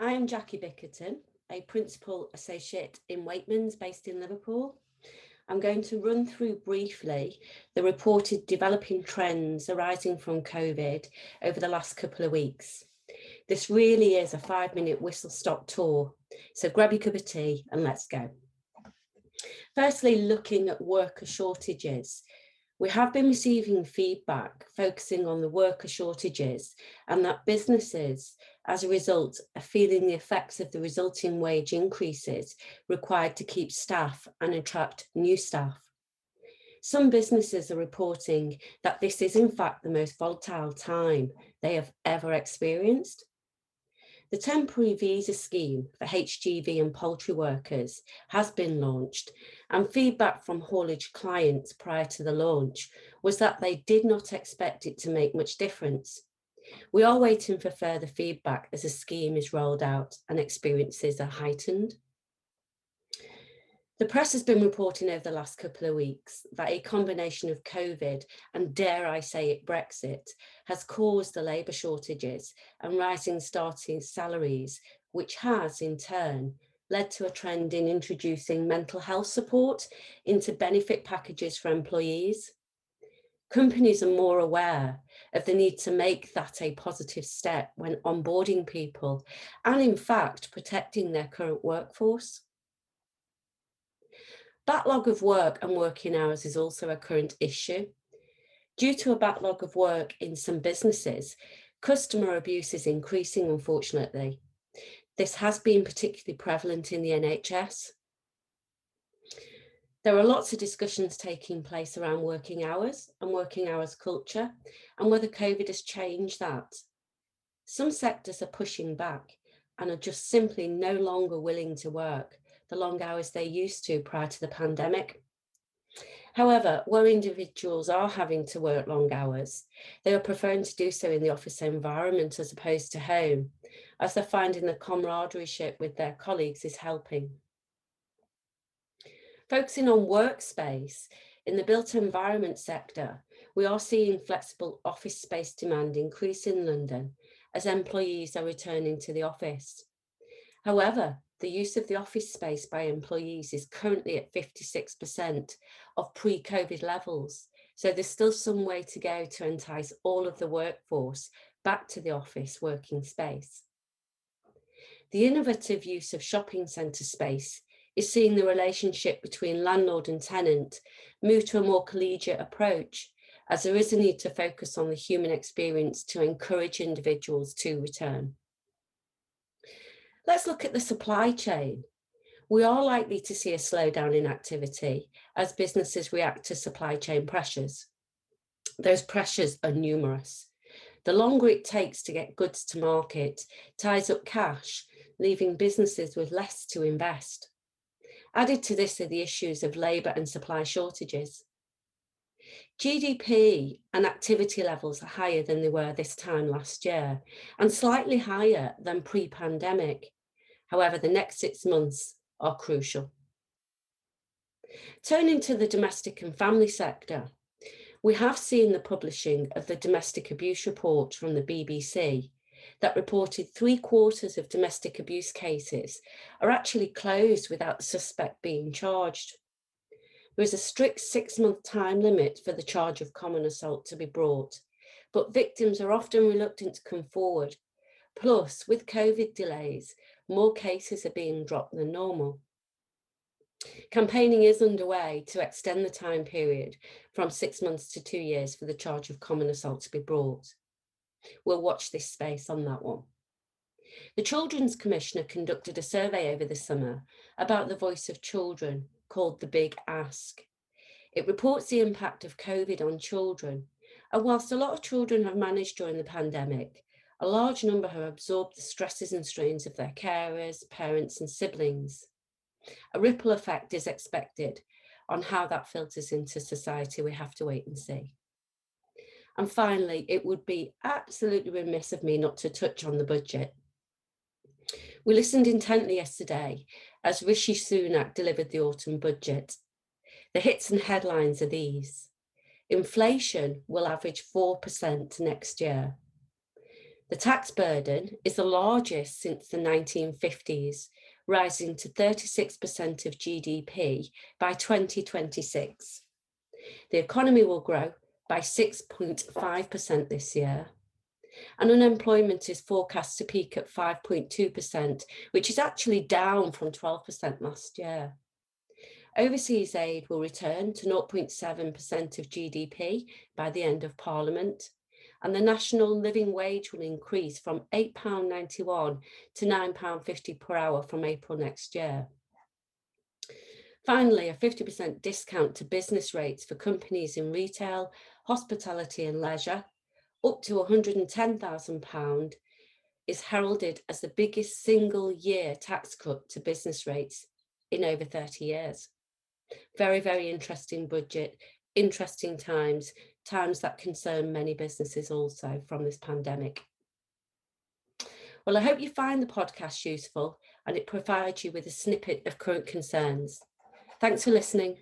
I am Jacqui Bickerton, a Principal Associate in Weightmans based in Liverpool. I'm going to run through briefly the reported developing trends arising from COVID over the last couple of weeks. This really is a five minute whistle stop tour, so grab your cup of tea and let's go. Firstly, looking at worker shortages. We have been receiving feedback focusing on the worker shortages and that businesses, as a result, feeling the effects of the resulting wage increases required to keep staff and attract new staff. Some businesses are reporting that this is in fact the most volatile time they have ever experienced. The temporary visa scheme for HGV and poultry workers has been launched, and feedback from haulage clients prior to the launch was that they did not expect it to make much difference. We are waiting for further feedback as the scheme is rolled out and experiences are heightened. The press has been reporting over the last couple of weeks that a combination of COVID and, dare I say it, Brexit has caused the labour shortages and rising starting salaries, which has in turn led to a trend in introducing mental health support into benefit packages for employees. Companies are more aware of the need to make that a positive step when onboarding people and, in fact, protecting their current workforce. Backlog of work and working hours is also a current issue. Due to a backlog of work in some businesses, customer abuse is increasing, unfortunately. This has been particularly prevalent in the NHS. There are lots of discussions taking place around working hours and working hours culture and whether COVID has changed that. Some sectors are pushing back and are just simply no longer willing to work the long hours they used to prior to the pandemic. However, where individuals are having to work long hours, they are preferring to do so in the office environment as opposed to home, as they're finding the camaraderie with their colleagues is helping. Focusing on workspace, in the built environment sector, we are seeing flexible office space demand increase in London as employees are returning to the office. However, the use of the office space by employees is currently at 56% of pre-COVID levels. So there's still some way to go to entice all of the workforce back to the office working space. The innovative use of shopping centre space is seeing the relationship between landlord and tenant move to a more collegiate approach as there is a need to focus on the human experience to encourage individuals to return. Let's look at the supply chain. We are likely to see a slowdown in activity as businesses react to supply chain pressures. Those pressures are numerous. The longer it takes to get goods to market ties up cash, leaving businesses with less to invest. Added to this are the issues of labour and supply shortages. GDP and activity levels are higher than they were this time last year and slightly higher than pre-pandemic. However, the next six months are crucial. Turning to the domestic and family sector, we have seen the publishing of the domestic abuse report from the BBC that reported three quarters of domestic abuse cases are actually closed without the suspect being charged. There is a strict six month time limit for the charge of common assault to be brought, but victims are often reluctant to come forward. Plus, with COVID delays, more cases are being dropped than normal. Campaigning is underway to extend the time period from six months to two years for the charge of common assault to be brought. We'll watch this space on that one. The Children's Commissioner conducted a survey over the summer about the voice of children called The Big Ask. It reports the impact of COVID on children. And whilst a lot of children have managed during the pandemic, a large number have absorbed the stresses and strains of their carers, parents, and siblings. A ripple effect is expected on how that filters into society. We have to wait and see. And finally, it would be absolutely remiss of me not to touch on the budget. We listened intently yesterday as Rishi Sunak delivered the autumn budget. The hits and headlines are these. Inflation will average 4% next year. The tax burden is the largest since the 1950s, rising to 36% of GDP by 2026. The economy will grow by 6.5% this year. And unemployment is forecast to peak at 5.2%, which is actually down from 12% last year. Overseas aid will return to 0.7% of GDP by the end of Parliament, and the national living wage will increase from £8.91 to £9.50 per hour from April next year. Finally, a 50% discount to business rates for companies in retail, hospitality and leisure, up to £110,000, is heralded as the biggest single year tax cut to business rates in over 30 years. Very, very interesting budget, interesting times, times that concern many businesses also from this pandemic. Well, I hope you find the podcast useful and it provides you with a snippet of current concerns. Thanks for listening.